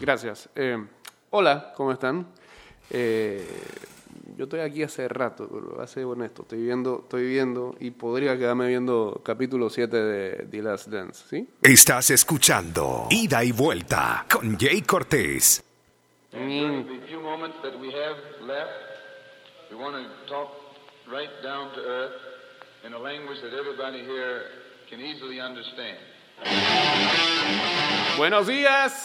Gracias. Eh, hola, ¿cómo están? Eh, yo estoy aquí hace rato, pero hace honesto, estoy viendo, estoy viendo y podría quedarme viendo capítulo 7 de The Last Dance, ¿sí? Estás escuchando Ida y Vuelta con Jay Cortés. During the few moments that we have left, we want to talk right down to earth in a language that everybody here can easily understand. Buenos días.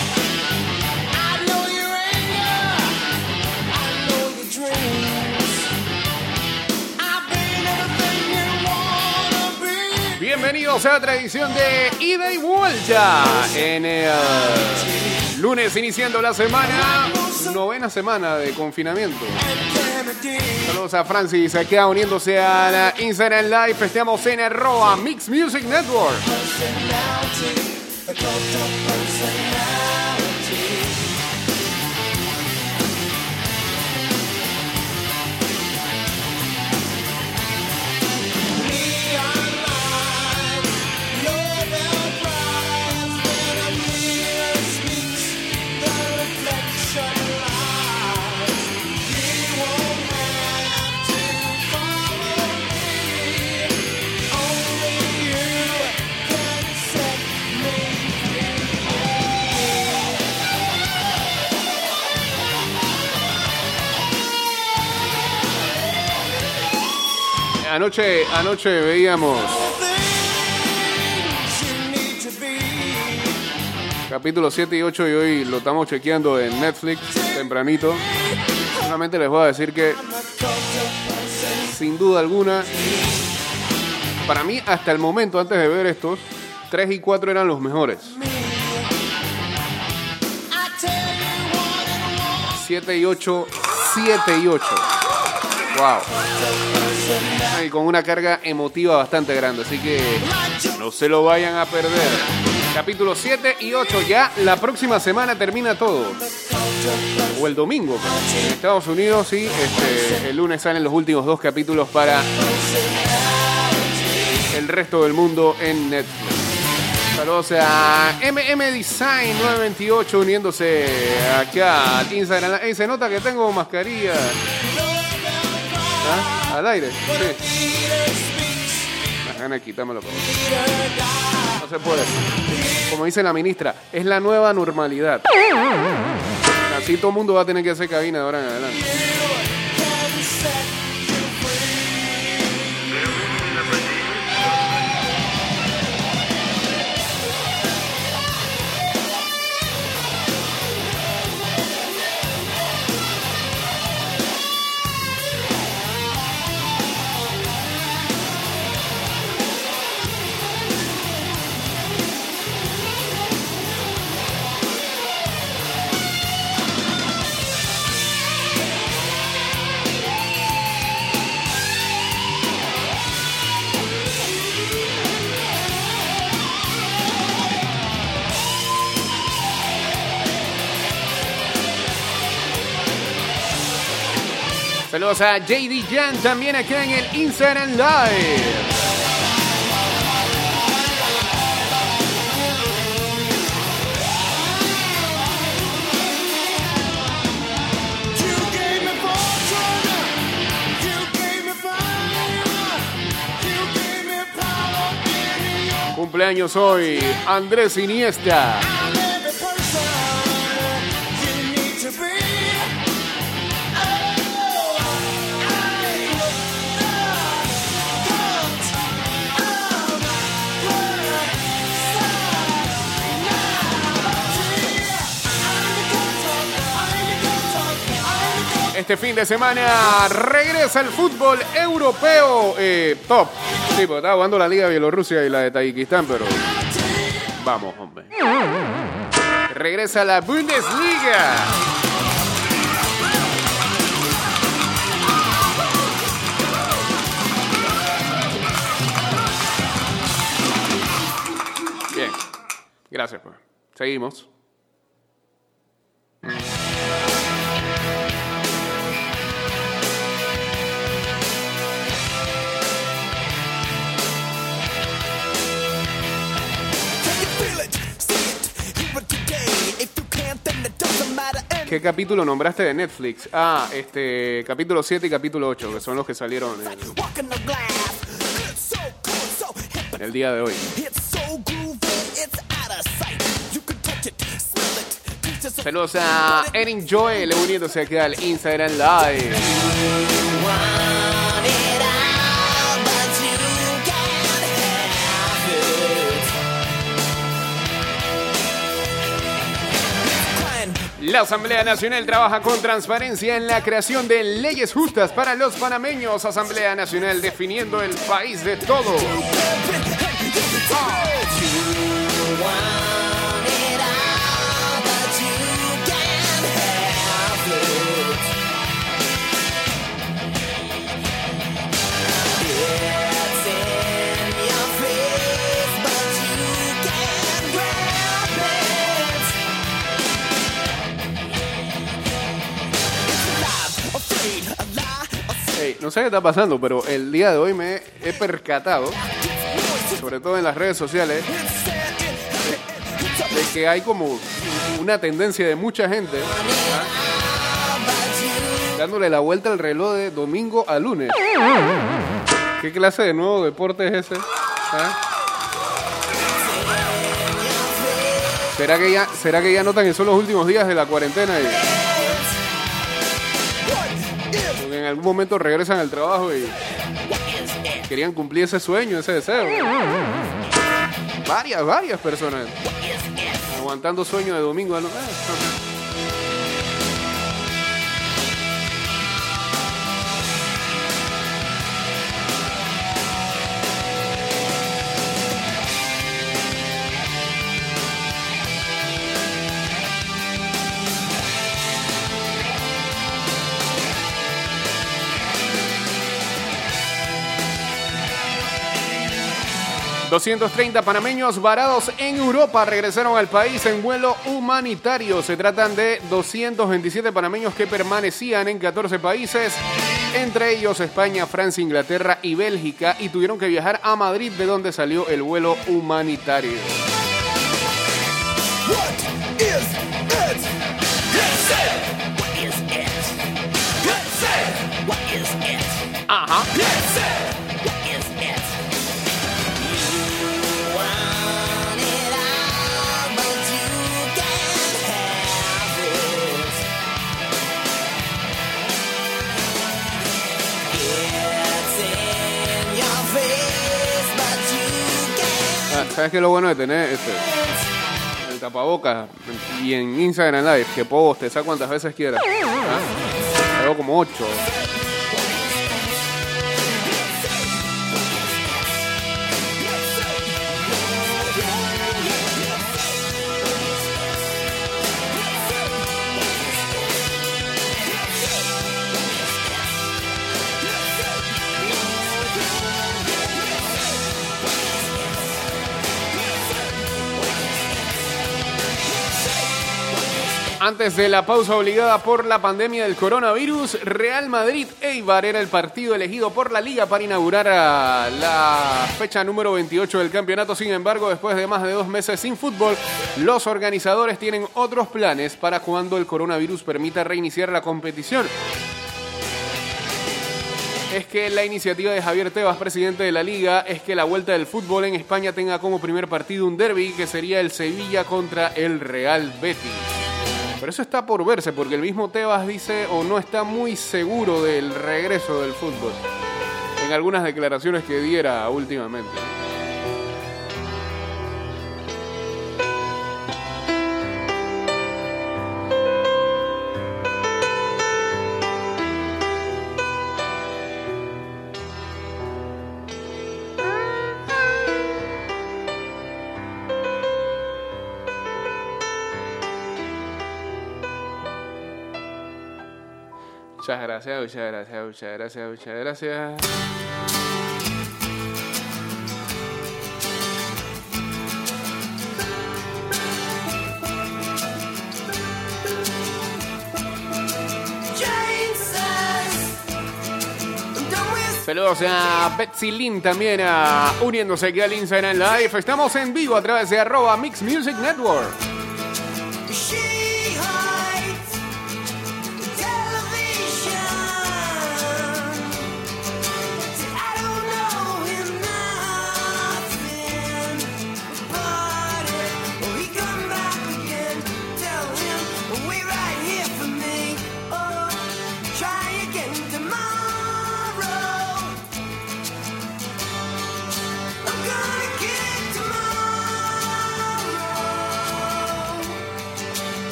Bienvenidos a otra de Ida y Vuelta en el lunes iniciando la semana, novena semana de confinamiento. Saludos a Francis, queda uniéndose a la Instagram Live. Estamos en arroba Mix Music Network. Anoche, anoche veíamos capítulos 7 y 8 y hoy lo estamos chequeando en Netflix tempranito. Solamente les voy a decir que, sin duda alguna, para mí hasta el momento, antes de ver estos, 3 y 4 eran los mejores. I tell you what and what 7 y 8, 7 y 8. Y con una carga emotiva bastante grande, así que no se lo vayan a perder. Capítulos 7 y 8, ya la próxima semana termina todo. O el domingo. En Estados Unidos, sí, este, el lunes salen los últimos dos capítulos para el resto del mundo en Netflix. Saludos a MM Design 928 uniéndose acá al Instagram. Ey, se nota que tengo mascarilla. ¿Ah? Al aire. Sí. Por favor. No se puede. Como dice la ministra, es la nueva normalidad. Así todo el mundo va a tener que hacer cabina de ahora en adelante. Saludos a JD Jan también acá en el Instagram Live. Cumpleaños hoy, Andrés Iniesta. este fin de semana regresa el fútbol europeo eh, top. Sí, porque estaba jugando la Liga Bielorrusia y la de Tayikistán, pero. Vamos, hombre. Regresa la Bundesliga. Bien. Gracias, pues. Seguimos. ¿Qué capítulo nombraste de Netflix? Ah, este, capítulo 7 y capítulo 8, que son los que salieron hip. el día de hoy. Saludos a Erin Joel uniéndose aquí al Instagram Live. La Asamblea Nacional trabaja con transparencia en la creación de leyes justas para los panameños. Asamblea Nacional definiendo el país de todo. No sé qué está pasando, pero el día de hoy me he percatado, sobre todo en las redes sociales, de que hay como una tendencia de mucha gente dándole la vuelta al reloj de domingo a lunes. ¿Qué clase de nuevo deporte es ese? ¿Ah? ¿Será que, ya, ¿Será que ya notan que son los últimos días de la cuarentena? Y, algún momento regresan al trabajo y querían cumplir ese sueño, ese deseo. Varias, varias personas. Aguantando sueño de domingo a ...230 panameños varados en Europa regresaron al país en vuelo humanitario. Se tratan de 227 panameños que permanecían en 14 países, entre ellos España, Francia, Inglaterra y Bélgica, y tuvieron que viajar a Madrid, de donde salió el vuelo humanitario. What ¿Sabes qué es lo bueno de tener este, el tapabocas y en Instagram Live? Que puedo bostezar cuantas veces quiera. ¿Ah? Hago como 8. Antes de la pausa obligada por la pandemia del coronavirus, Real Madrid Eibar era el partido elegido por la liga para inaugurar la fecha número 28 del campeonato. Sin embargo, después de más de dos meses sin fútbol, los organizadores tienen otros planes para cuando el coronavirus permita reiniciar la competición. Es que la iniciativa de Javier Tebas, presidente de la liga, es que la vuelta del fútbol en España tenga como primer partido un derby que sería el Sevilla contra el Real Betis. Pero eso está por verse porque el mismo Tebas dice o no está muy seguro del regreso del fútbol en algunas declaraciones que diera últimamente. Muchas gracias, muchas gracias, muchas gracias, muchas gracias. Saludos a Betsy Lin también a uniéndose aquí al Instagram Live. Estamos en vivo a través de arroba Mix Music Network.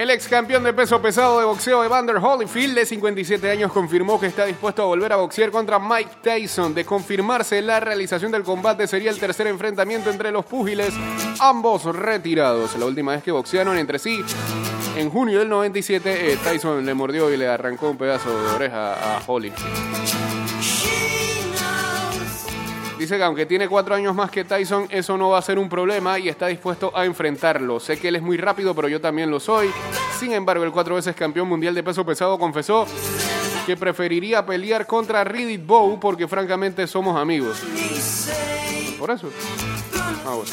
El ex campeón de peso pesado de boxeo Evander Holyfield, de 57 años, confirmó que está dispuesto a volver a boxear contra Mike Tyson. De confirmarse la realización del combate, sería el tercer enfrentamiento entre los púgiles, ambos retirados. La última vez que boxearon entre sí, en junio del 97, eh, Tyson le mordió y le arrancó un pedazo de oreja a Holyfield. Dice que aunque tiene cuatro años más que Tyson, eso no va a ser un problema y está dispuesto a enfrentarlo. Sé que él es muy rápido, pero yo también lo soy. Sin embargo, el cuatro veces campeón mundial de peso pesado confesó que preferiría pelear contra Riddick Bowe porque francamente somos amigos. Por eso. Ah, bueno.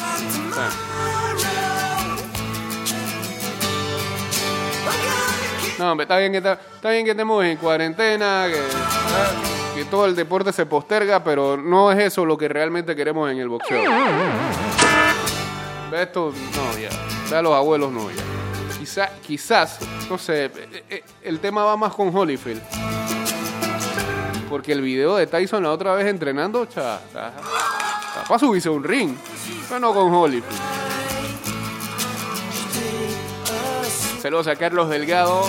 No, hombre, está bien que, está, está bien que estemos en cuarentena, que todo el deporte se posterga, pero no es eso lo que realmente queremos en el boxeo. Esto, no, ya. Ve a los abuelos, no, ya. Quizá, quizás, no sé, eh, eh, el tema va más con Holyfield. Porque el video de Tyson la otra vez entrenando, cha, para subirse un ring. Pero no con Holyfield. Saludos a Carlos Delgado.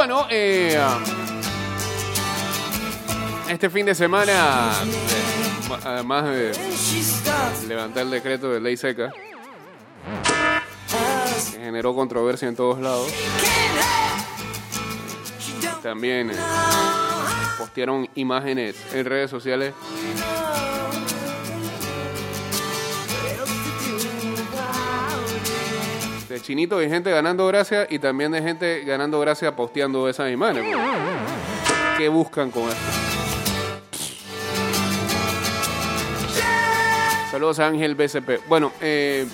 Bueno, eh, este fin de semana, eh, ma- además de And she starts levantar el decreto de ley seca, que generó controversia en todos lados, también eh, postearon imágenes en redes sociales it. de gente ganando gracia y también de gente ganando gracia posteando esas imágenes. ¿Qué buscan con esto? Saludos a Ángel BCP. Bueno, eh,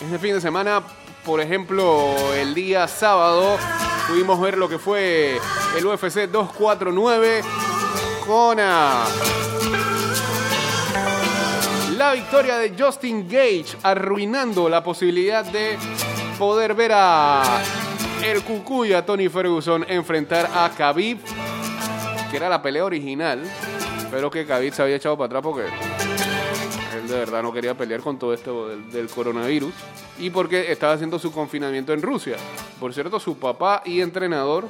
este fin de semana, por ejemplo, el día sábado, pudimos ver lo que fue el UFC 249 con ah, la victoria de Justin Gage, arruinando la posibilidad de poder ver a el Cucuy, a Tony Ferguson, enfrentar a Khabib, que era la pelea original, pero que Khabib se había echado para atrás porque él de verdad no quería pelear con todo esto del, coronavirus y porque estaba haciendo su confinamiento en Rusia. Por cierto, su papá y entrenador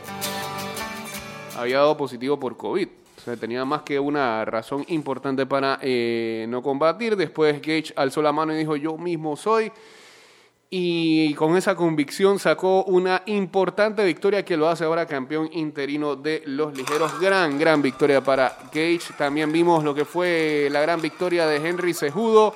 había dado positivo por COVID. O sea, tenía más que una razón importante para eh, no combatir. Después Gage alzó la mano y dijo, yo mismo soy. Y con esa convicción sacó una importante victoria que lo hace ahora campeón interino de los ligeros. Gran, gran victoria para Gage. También vimos lo que fue la gran victoria de Henry Cejudo.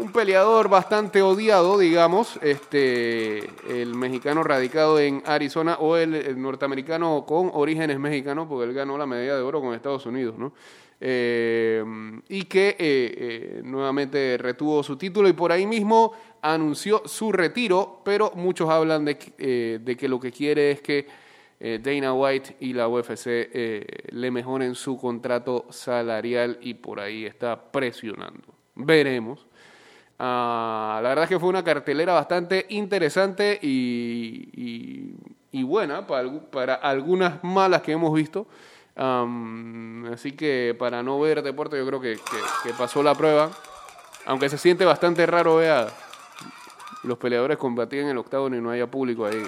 Un peleador bastante odiado, digamos, este, el mexicano radicado en Arizona o el, el norteamericano con orígenes mexicanos, porque él ganó la medalla de oro con Estados Unidos, ¿no? eh, y que eh, eh, nuevamente retuvo su título y por ahí mismo anunció su retiro, pero muchos hablan de, que- eh, lo que quiere es que eh, Dana White y la UFC eh, le mejoren su contrato salarial y por ahí está presionando. Veremos. Ah, la verdad es que fue una cartelera bastante interesante y, buena para, algu- para algunas malas que hemos visto. Así que para no ver deporte yo creo que, que- que pasó la prueba. Aunque se siente bastante raro, vea, los peleadores combatían en el octágono y no haya público ahí.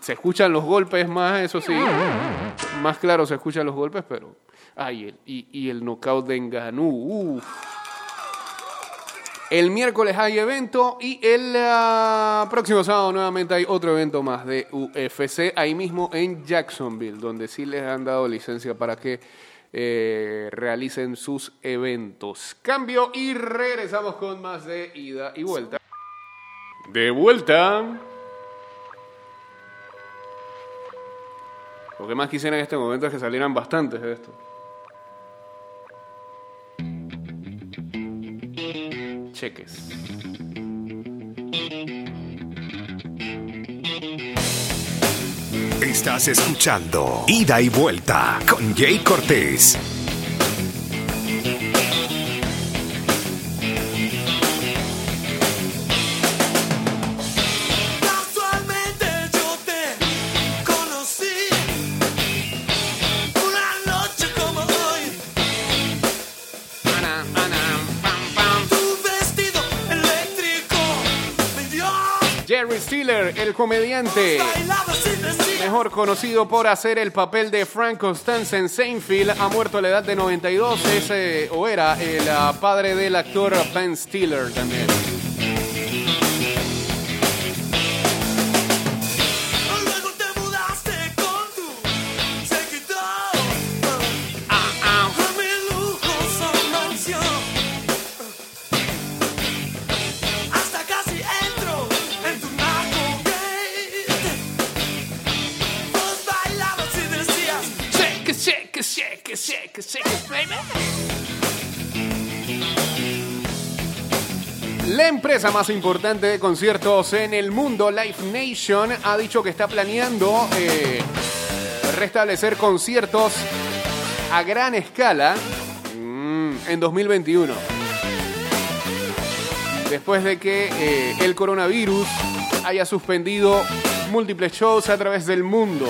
Se escuchan los golpes más, eso sí. Más claro se escuchan los golpes, pero... Ay, el, y, el knockout de uf. El miércoles hay evento y el ah, próximo sábado nuevamente hay otro evento más de UFC ahí mismo en Jacksonville, donde sí les han dado licencia para que eh, realicen sus eventos. Cambio y regresamos con más de ida y vuelta. De vuelta. Lo que más quisiera en este momento es que salieran bastantes de esto. Cheques. Estás escuchando Ida y Vuelta con Jay Cortés. Casualmente yo te conocí una noche como hoy. Tu vestido eléctrico Jerry Stiller, el comediante. Mejor conocido por hacer el papel de Frank Constance en Seinfeld, ha muerto a la edad de 92, es, eh, o era el ah, padre del actor Ben Stiller también. La empresa más importante de conciertos en el mundo, Live Nation, ha dicho que está planeando eh, restablecer conciertos a gran escala mm, en 2021. Después de que eh, el coronavirus haya suspendido múltiples shows a través del mundo.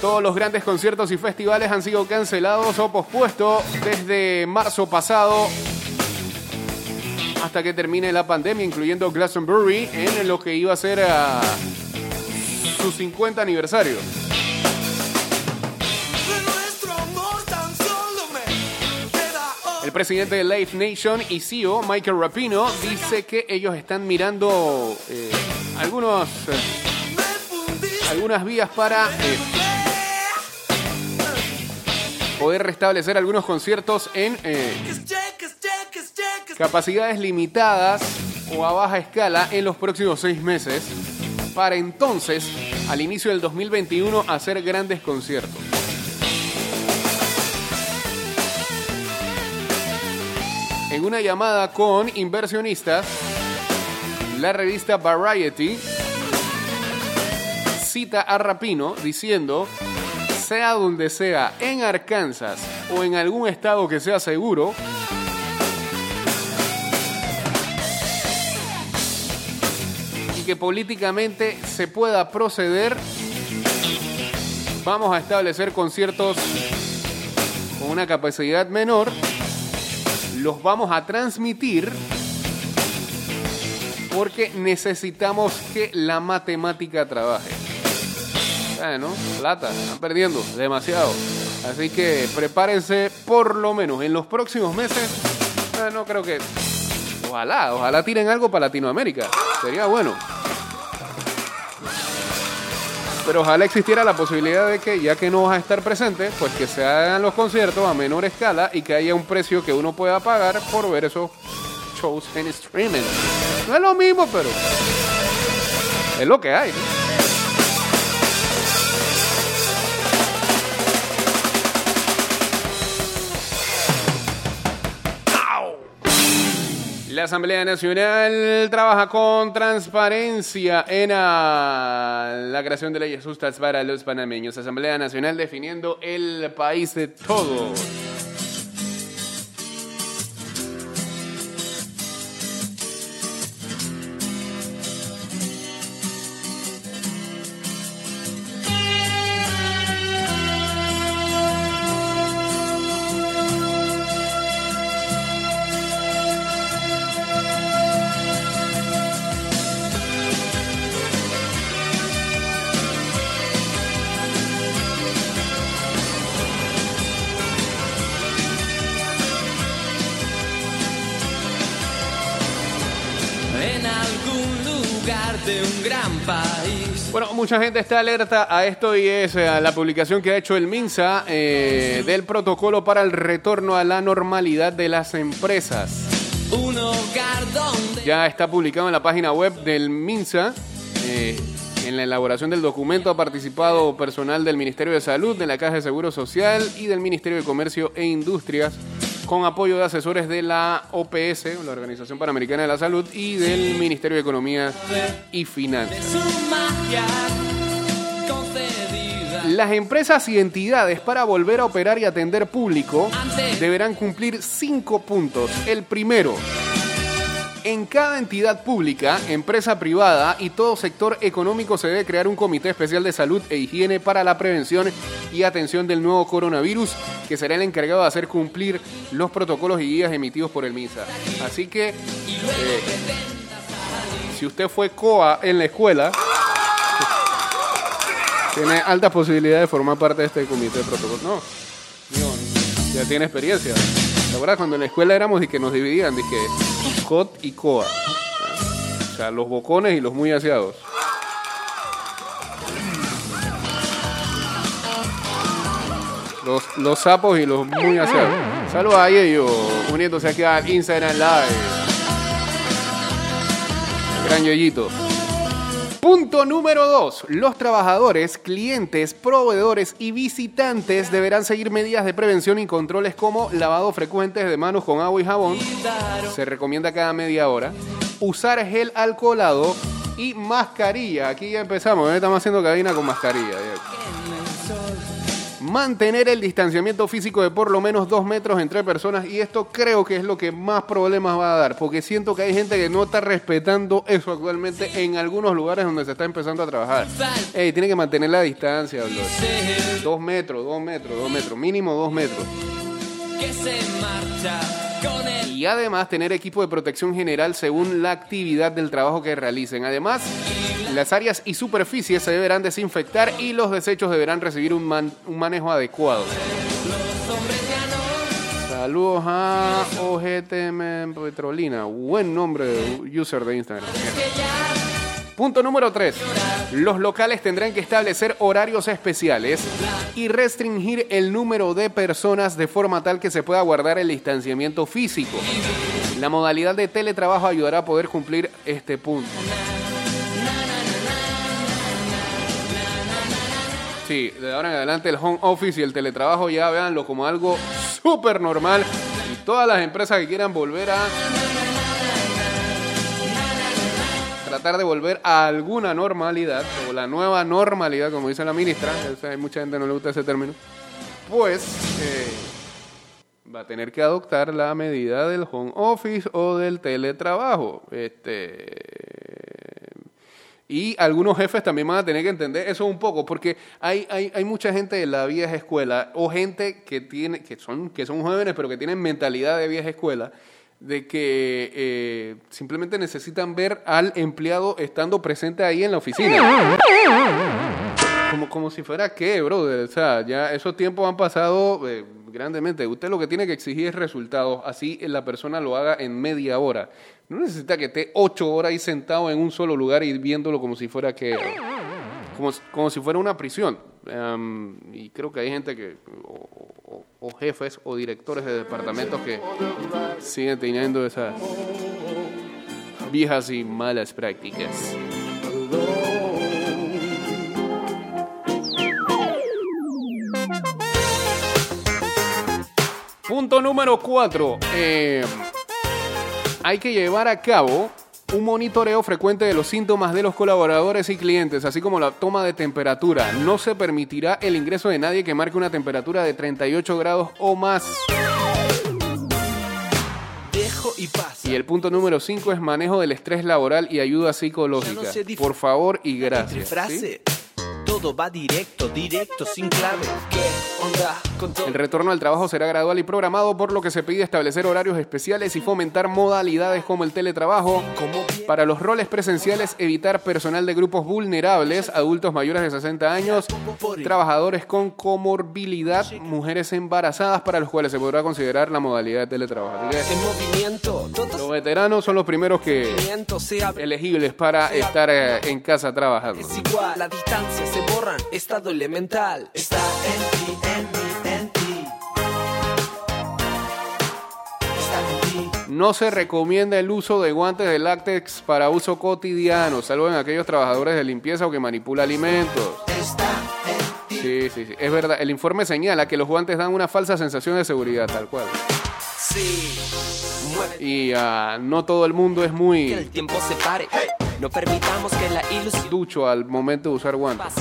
Todos los grandes conciertos y festivales han sido cancelados o pospuestos desde marzo pasado hasta que termine la pandemia, incluyendo Glastonbury, en lo que iba a ser ah, su 50 aniversario. El presidente de Live Nation y CEO, Michael Rapino, dice que ellos están mirando eh, algunos, eh, algunas vías para eh, poder restablecer algunos conciertos en capacidades limitadas o a baja escala en los próximos seis meses, para entonces, al inicio del 2021, hacer grandes conciertos. En una llamada con inversionistas, la revista Variety cita a Rapino diciendo, sea donde sea, en Arkansas o en algún estado que sea seguro, que políticamente se pueda proceder, vamos a establecer conciertos con una capacidad menor, los vamos a transmitir porque necesitamos que la matemática trabaje. Bueno, plata, están perdiendo demasiado. Así que prepárense por lo menos en los próximos meses. eh, no creo que Ojalá, ojalá tiren algo para Latinoamérica. Sería bueno. Pero ojalá existiera la posibilidad de que, ya que no vas a estar presente, pues que se hagan los conciertos a menor escala y que haya un precio que uno pueda pagar por ver esos shows en streaming. No es lo mismo, pero es lo que hay. La Asamblea Nacional trabaja con transparencia en la creación de leyes justas para los panameños. Asamblea Nacional definiendo el país de todos. Bueno, mucha gente está alerta a esto y es eh, a la publicación que ha hecho el MINSA eh, del protocolo para el retorno a la normalidad de las empresas. Ya está publicado en la página web del MINSA. eh, en la elaboración del documento ha participado personal del Ministerio de Salud, de la Caja de Seguro Social y del Ministerio de Comercio e Industrias, con apoyo de asesores de la OPS, la Organización Panamericana de la Salud, y del Ministerio de Economía y Finanzas. Las empresas y entidades para volver a operar y atender público deberán cumplir cinco puntos. El primero, en cada entidad pública, empresa privada y todo sector económico se debe crear un comité especial de salud e higiene para la prevención y atención del nuevo coronavirus, que será el encargado de hacer cumplir los protocolos y guías emitidos por el MINSA. Así que, eh, si usted fue COA en la escuela, tiene alta posibilidad de formar parte de este comité de protocolo. No, ya tiene experiencia. ¿Te acuerdas cuando en la escuela éramos y que nos dividían? Dije, COT y COA. O sea, los bocones y los muy aseados. Los, los sapos y los muy aseados. Saludos a ellos, uniéndose aquí al Instagram Live. Gran yoyito. Punto número 2. Los trabajadores, clientes, proveedores y visitantes deberán seguir medidas de prevención y controles como lavado frecuente de manos con agua y jabón. Se recomienda cada media hora. Usar gel alcoholado y mascarilla. Aquí ya empezamos, ¿eh? estamos haciendo cabina con mascarilla. Mantener el distanciamiento físico de por lo menos dos metros entre personas y esto creo que es lo que más problemas va a dar porque siento que hay gente que no está respetando eso actualmente en algunos lugares donde se está empezando a trabajar. Ey, tiene que mantener la distancia, bro. Dos metros, dos metros, dos metros, mínimo dos metros. Y además tener equipo de protección general según la actividad del trabajo que realicen. Además, las áreas y superficies se deberán desinfectar y los desechos deberán recibir un, man- un manejo adecuado. Saludos a OGTM Petrolina. Buen nombre de user de Instagram. Punto número 3. Los locales tendrán que establecer horarios especiales y restringir el número de personas de forma tal que se pueda guardar el distanciamiento físico. La modalidad de teletrabajo ayudará a poder cumplir este punto. Sí, de ahora en adelante el home office y el teletrabajo ya véanlo como algo súper normal y todas las empresas que quieran volver a tratar de volver a alguna normalidad o la nueva normalidad, como dice la ministra, hay mucha gente no le gusta ese término, pues eh, va a tener que adoptar la medida del home office o del teletrabajo. Este, y algunos jefes también van a tener que entender eso un poco, porque hay, hay, hay mucha gente de la vieja escuela o gente que, tiene, que, son, que son jóvenes pero que tienen mentalidad de vieja escuela, de que eh, simplemente necesitan ver al empleado estando presente ahí en la oficina. Como, como si fuera qué, brother. O sea, ya esos tiempos han pasado eh, grandemente. Usted lo que tiene que exigir es resultados. Así la persona lo haga en media hora. No necesita que esté ocho horas ahí sentado en un solo lugar y viéndolo como si fuera que. Como, como si fuera una prisión. Em, y creo que hay gente que. O, jefes o directores de departamentos que siguen teniendo esas viejas y malas prácticas. Punto número 4. Hay que llevar a cabo un monitoreo frecuente de los síntomas de los colaboradores y clientes, así como la toma de temperatura. No se permitirá el ingreso de nadie que marque una temperatura de 38 grados o más. Dejo y pasa. Y el punto número 5 es manejo del estrés laboral y ayuda psicológica. No Por favor y gracias. ¿sí? Todo va directo, directo, sin clave. ¿Qué onda con todo? El retorno al trabajo será gradual y programado, por lo que se pide establecer horarios especiales y fomentar modalidades como el teletrabajo. Para los roles presenciales, evitar personal de grupos vulnerables, adultos mayores de 60 años, trabajadores con comorbilidad, mujeres embarazadas, para los cuales se podrá considerar la modalidad de teletrabajo. Los veteranos son los primeros que elegibles para estar eh, en casa trabajando. Es igual, la distancia se borran, estado elemental. Está en ti, en mí, en ti. Está en ti. No se recomienda el uso de guantes de látex para uso cotidiano, salvo en aquellos trabajadores de limpieza o que manipula alimentos. Está en ti. Sí, sí, sí. Es verdad. El informe señala que los guantes dan una falsa sensación de seguridad, tal cual. Sí. Y ah, no todo el mundo es que el muy tiempo se pare. No permitamos que la ilusión ducho al momento de usar guantes.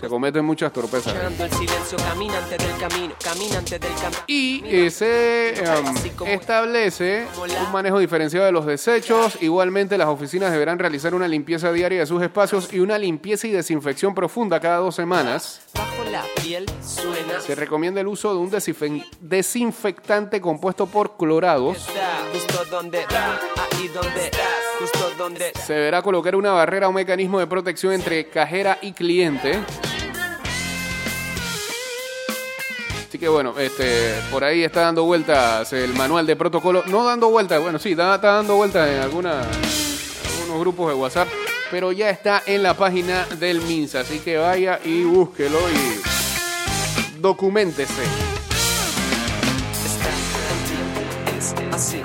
Se cometen muchas torpezas. Echando el silencio, caminante del camino, caminante del camino. Y eh, se um, establece un manejo diferenciado de los desechos. Igualmente, las oficinas deberán realizar una limpieza diaria de sus espacios y una limpieza y desinfección profunda cada dos semanas. Bajo la piel suena. Se recomienda el uso de un desinfe- desinfectante compuesto por clorados. Está justo donde, ahí donde, justo donde. Se deberá colocar una barrera o mecanismo de protección entre cajera y cliente. Así que bueno, este, por ahí está dando vueltas el manual de protocolo. No dando vueltas, bueno, sí, está, está dando vueltas en alguna, algunos grupos de WhatsApp, pero ya está en la página del MINSA. Así que vaya y búsquelo y documentese. Así.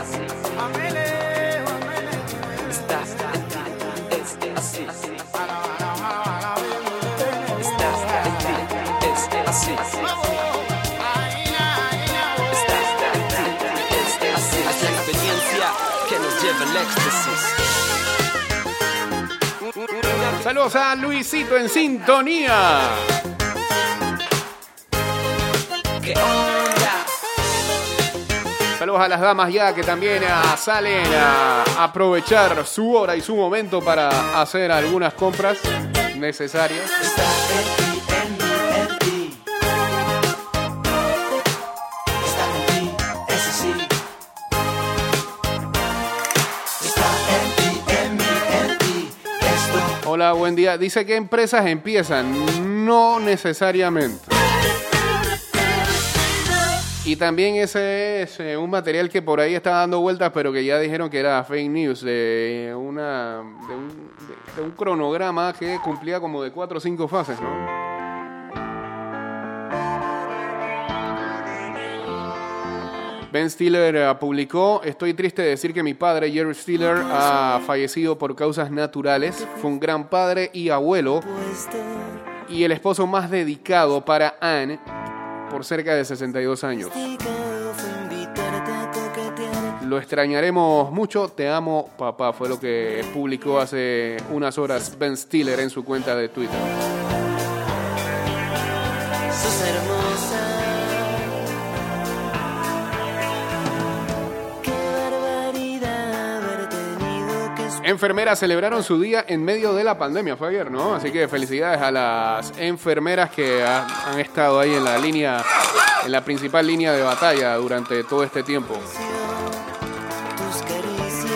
Éxtasis. Saludos a Luisito en sintonía. ¿Qué onda? Saludos a las damas ya que también salen a aprovechar su hora y su momento para hacer algunas compras necesarias. Hola, buen día. Dice que empresas empiezan, no necesariamente. Y también ese es eh, un material que por ahí está dando vueltas, pero que ya dijeron que era fake news, de, una, un, de un cronograma que cumplía como de cuatro o cinco fases, ¿no? Ben Stiller eh, publicó, estoy triste de decir que mi padre, Jerry Stiller, ha fallecido por causas naturales. Fue un gran padre y abuelo y el esposo más dedicado para Anne por cerca de 62 años. Lo extrañaremos mucho, te amo papá, fue lo que publicó hace unas horas Ben Stiller en su cuenta de Twitter. Enfermeras celebraron su día en medio de la pandemia, fue ayer, ¿no? Así que felicidades a las enfermeras que ha- han estado ahí en la línea, en la principal línea de batalla durante todo este tiempo. tus caricias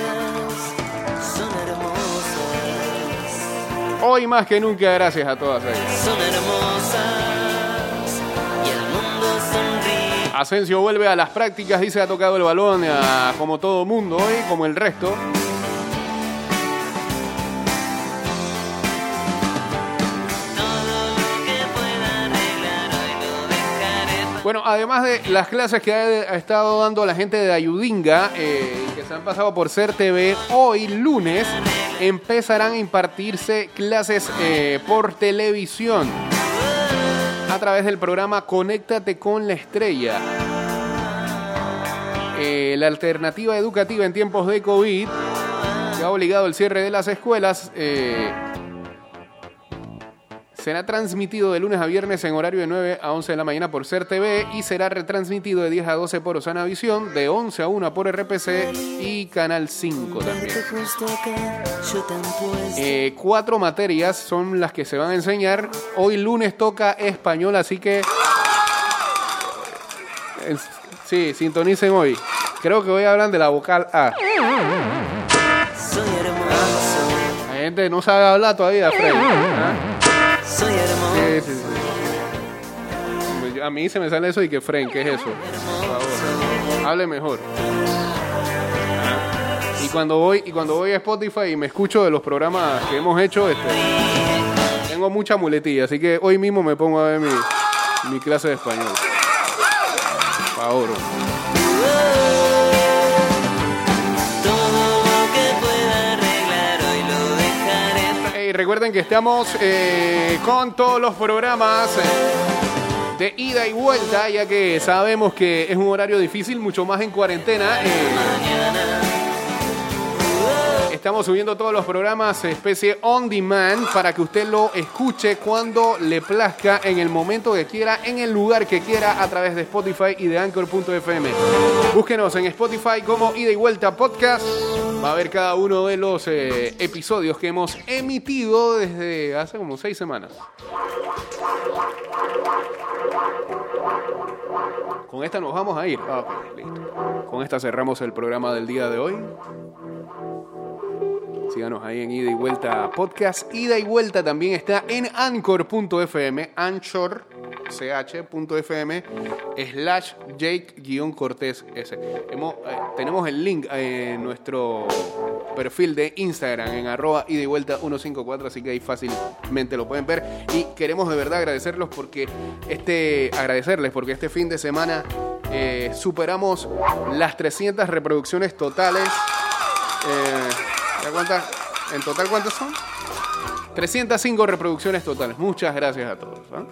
son hermosas. Hoy más que nunca, gracias a todas ellas. Son hermosas. Y el mundo sonríe. Asensio vuelve a las prácticas, dice ha tocado el balón ah, como todo mundo hoy, como el resto. Bueno, además de las clases que ha, estado dando la gente de Ayudinga, eh, que se han pasado por Ser TV, hoy lunes empezarán a impartirse clases eh, por televisión a través del programa Conéctate con la Estrella. Eh, la alternativa educativa en tiempos de COVID que ha obligado el cierre de las escuelas. Será transmitido de lunes a viernes en horario de 9 a 11 de la mañana por Ser TV y será retransmitido de 10 a 12 por Osana Visión, de 11 a 1 por RPC y Canal 5 también. Eh, cuatro materias son las que se van a enseñar. Hoy lunes toca español, así que... sí, sintonicen hoy. Creo que hoy hablan de la vocal A. La gente no sabe hablar todavía, Fred. ¿Ah? Soy hermoso. Sí, sí, sí. Yo- A mí se me sale eso y que Fren, ¿qué es eso? Por favor. Hable mejor. Ah. Y cuando voy y cuando voy a Spotify y me escucho de los programas que hemos hecho, este, tengo mucha muletilla, así que hoy mismo me pongo a ver mi, mi clase de español. Por favor. Recuerden que estamos eh, con todos los programas eh, de ida y vuelta, ya que sabemos que es un horario difícil, mucho más en cuarentena. eh, estamos subiendo todos los programas especie on demand para que usted lo escuche cuando le plazca, en el momento que quiera, en el lugar que quiera, a través de Spotify y de Anchor.fm. Búsquenos en Spotify como ida y vuelta podcast. Va a ver cada uno de los eh, episodios que hemos emitido desde hace como seis semanas. Con esta nos vamos a ir. Ah, listo. Con esta cerramos el programa del día de hoy. Síganos ahí en Ida y Vuelta Podcast. Ida y Vuelta también está en anchor.fm, anchor, ch.fm, slash Jake-Cortés S. Hemos, eh, tenemos el link en nuestro perfil de Instagram en arroba ida y vuelta 154, así que ahí fácilmente lo pueden ver. Y queremos de verdad agradecerlos porque este, agradecerles porque este fin de semana eh, superamos las 300 reproducciones totales. Eh, ¿ya cuántas? ¿En total cuántas son? 305 reproducciones totales. Muchas gracias a todos. ¿ah?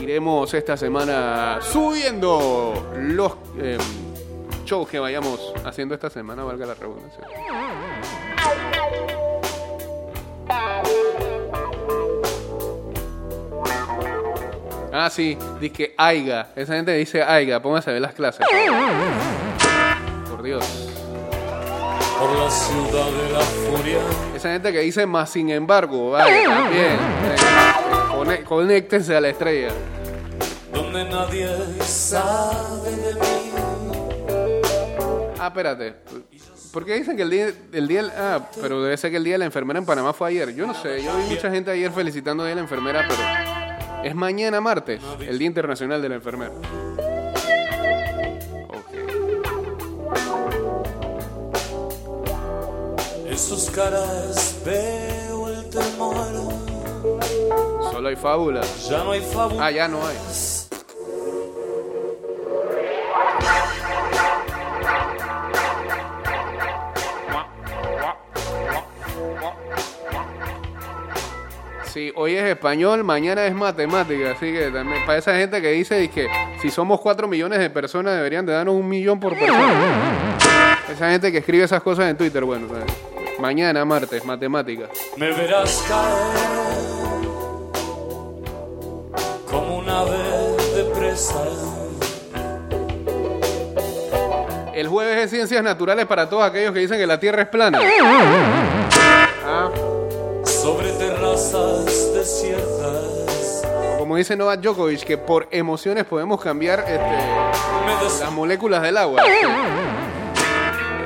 Iremos esta semana subiendo los eh, shows que vayamos haciendo esta semana, valga la redundancia. Ah, sí, dice Aiga. Esa gente dice Aiga, póngase a ver las clases. Por Dios. por la ciudad de la furia. Esa gente que dice más sin embargo, vale, también. Eh, cone- Conéctense a la estrella. donde nadie sabe de mí. Ah, espérate. ¿Por qué dicen que el día, el día Ah, pero debe ser que el día de la enfermera en Panamá fue ayer. Yo no sé, yo vi mucha gente ayer felicitando de la enfermera, pero es mañana martes, el Día Internacional de la Enfermera. Ok. En sus caras veo el temor. Solo hay fábula. Ya no hay favor. Ah, ya no hay. Sí, hoy es español, mañana es matemática, así que también para esa gente que dice que si somos 4 millones de personas deberían de darnos un millón por persona. Esa gente que escribe esas cosas en Twitter, bueno, ¿sabes? mañana martes, matemática. Me verás caer como un ave de presa. El jueves es ciencias naturales para todos aquellos que dicen que la Tierra es plana. Ah, desiertas. como dice Novak Djokovic, que por emociones podemos cambiar este, las moléculas del agua.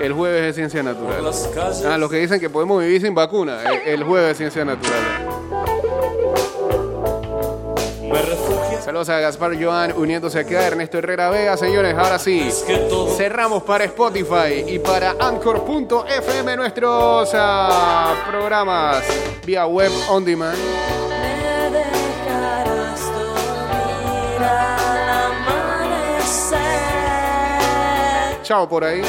El jueves es las calles. Ah, los que dicen que podemos vivir sin vacuna. El, el jueves es ciencias naturales. Saludos a Gaspar Joan uniéndose acá, Ernesto Herrera Vega. Señores, ahora sí. Cerramos para Spotify y para Anchor.fm nuestros ah, programas vía web on demand. Chao por ahí.